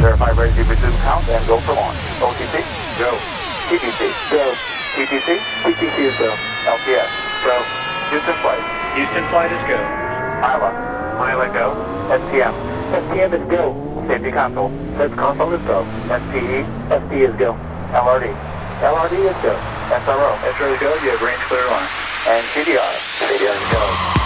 Verify ready to resume count and go for launch. OTC, go. TTC, go. TTC, TTC is go. LTS, go. Houston flight. Houston flight is go. Iowa, Iowa go. SPM, SPM is go. Safety console, Safety console is go. SPE, SP is go. LRD, LRD is go. SRO, SRO is go. You have range clear line. and CDR, CDR is go.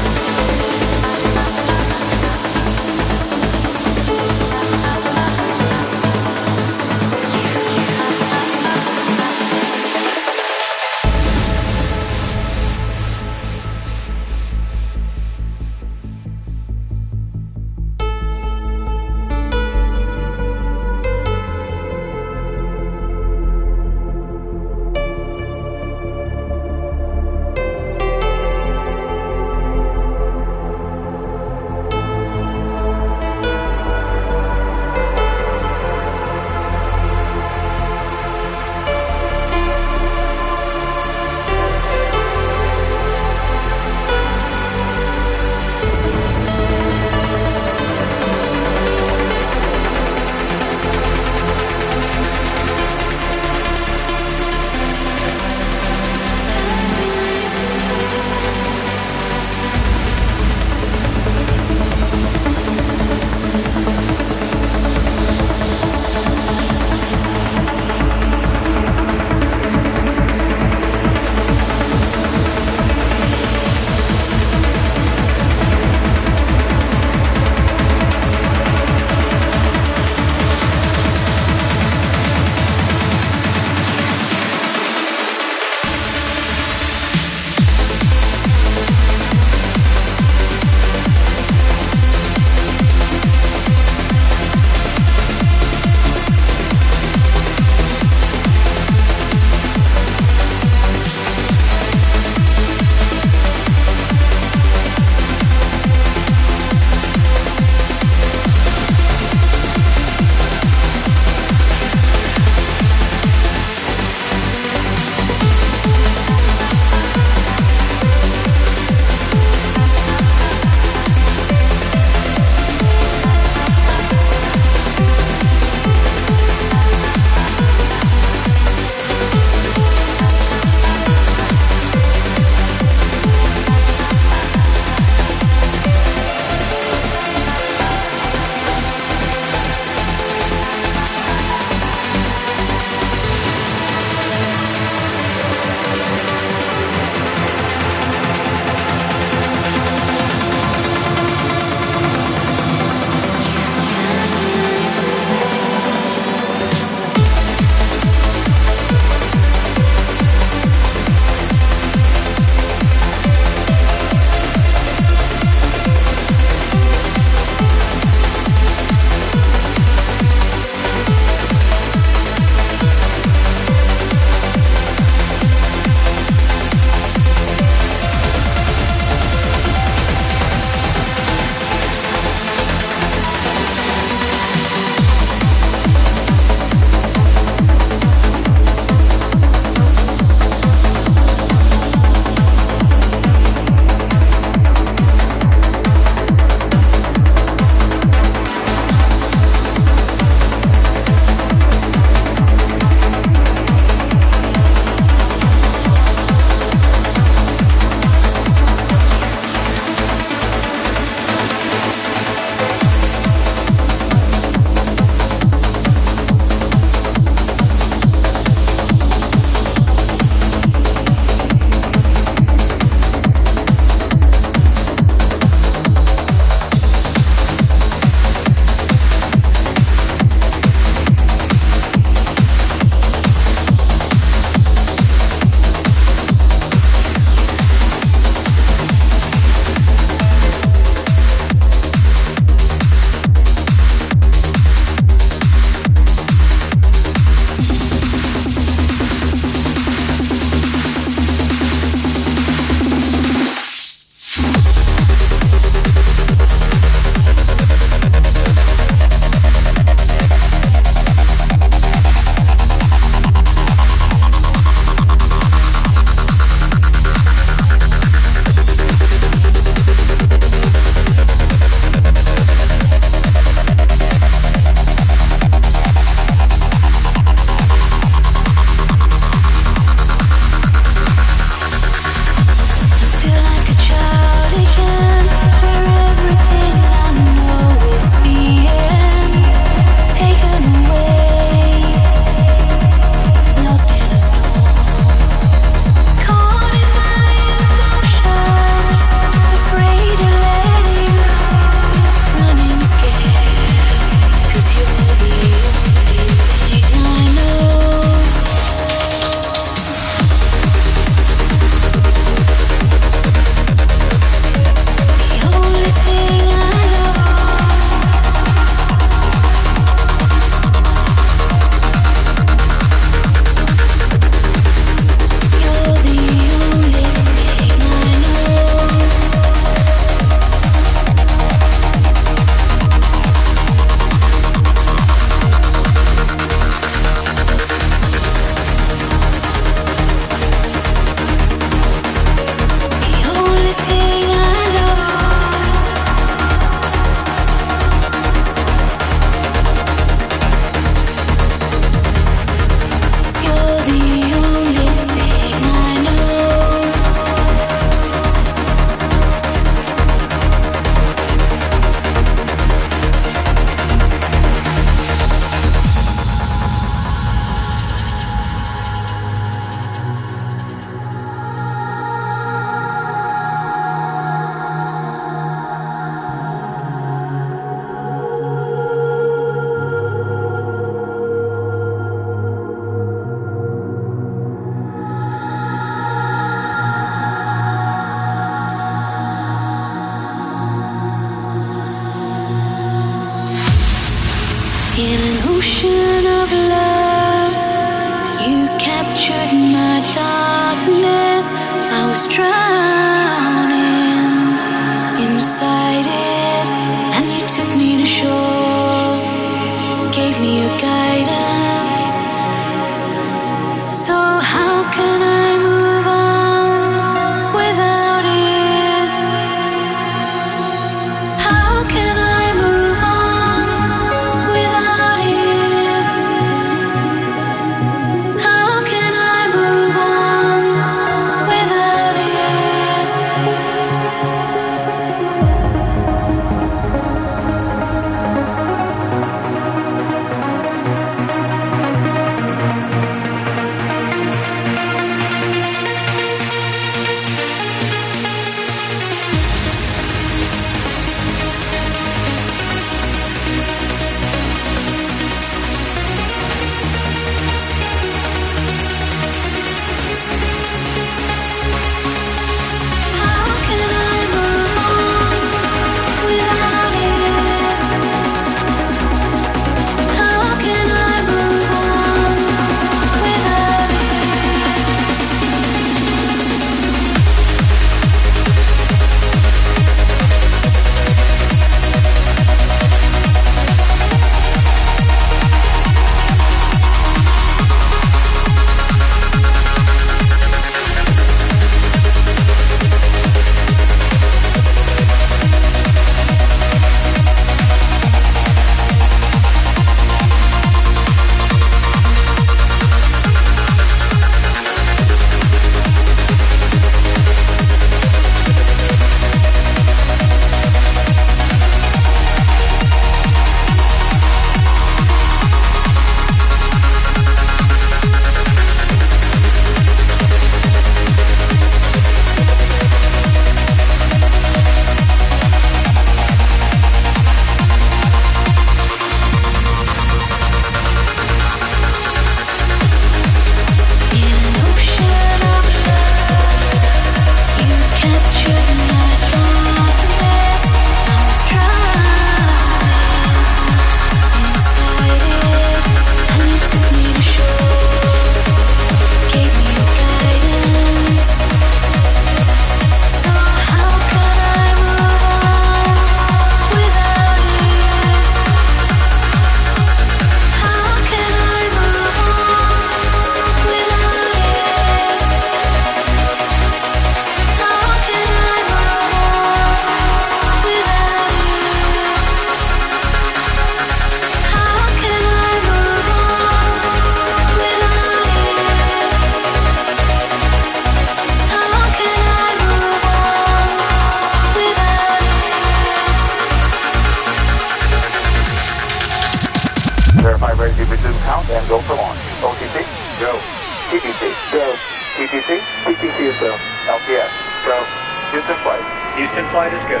flight is go.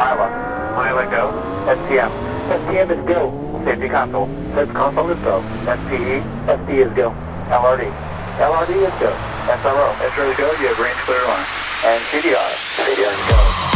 Iowa. Iowa go. STM. STM is go. Safety console. Safety console is go. SPE. SD is go. LRD. LRD is go. SRO. SRO is go. You have range clear on. And CDR. CDR is go.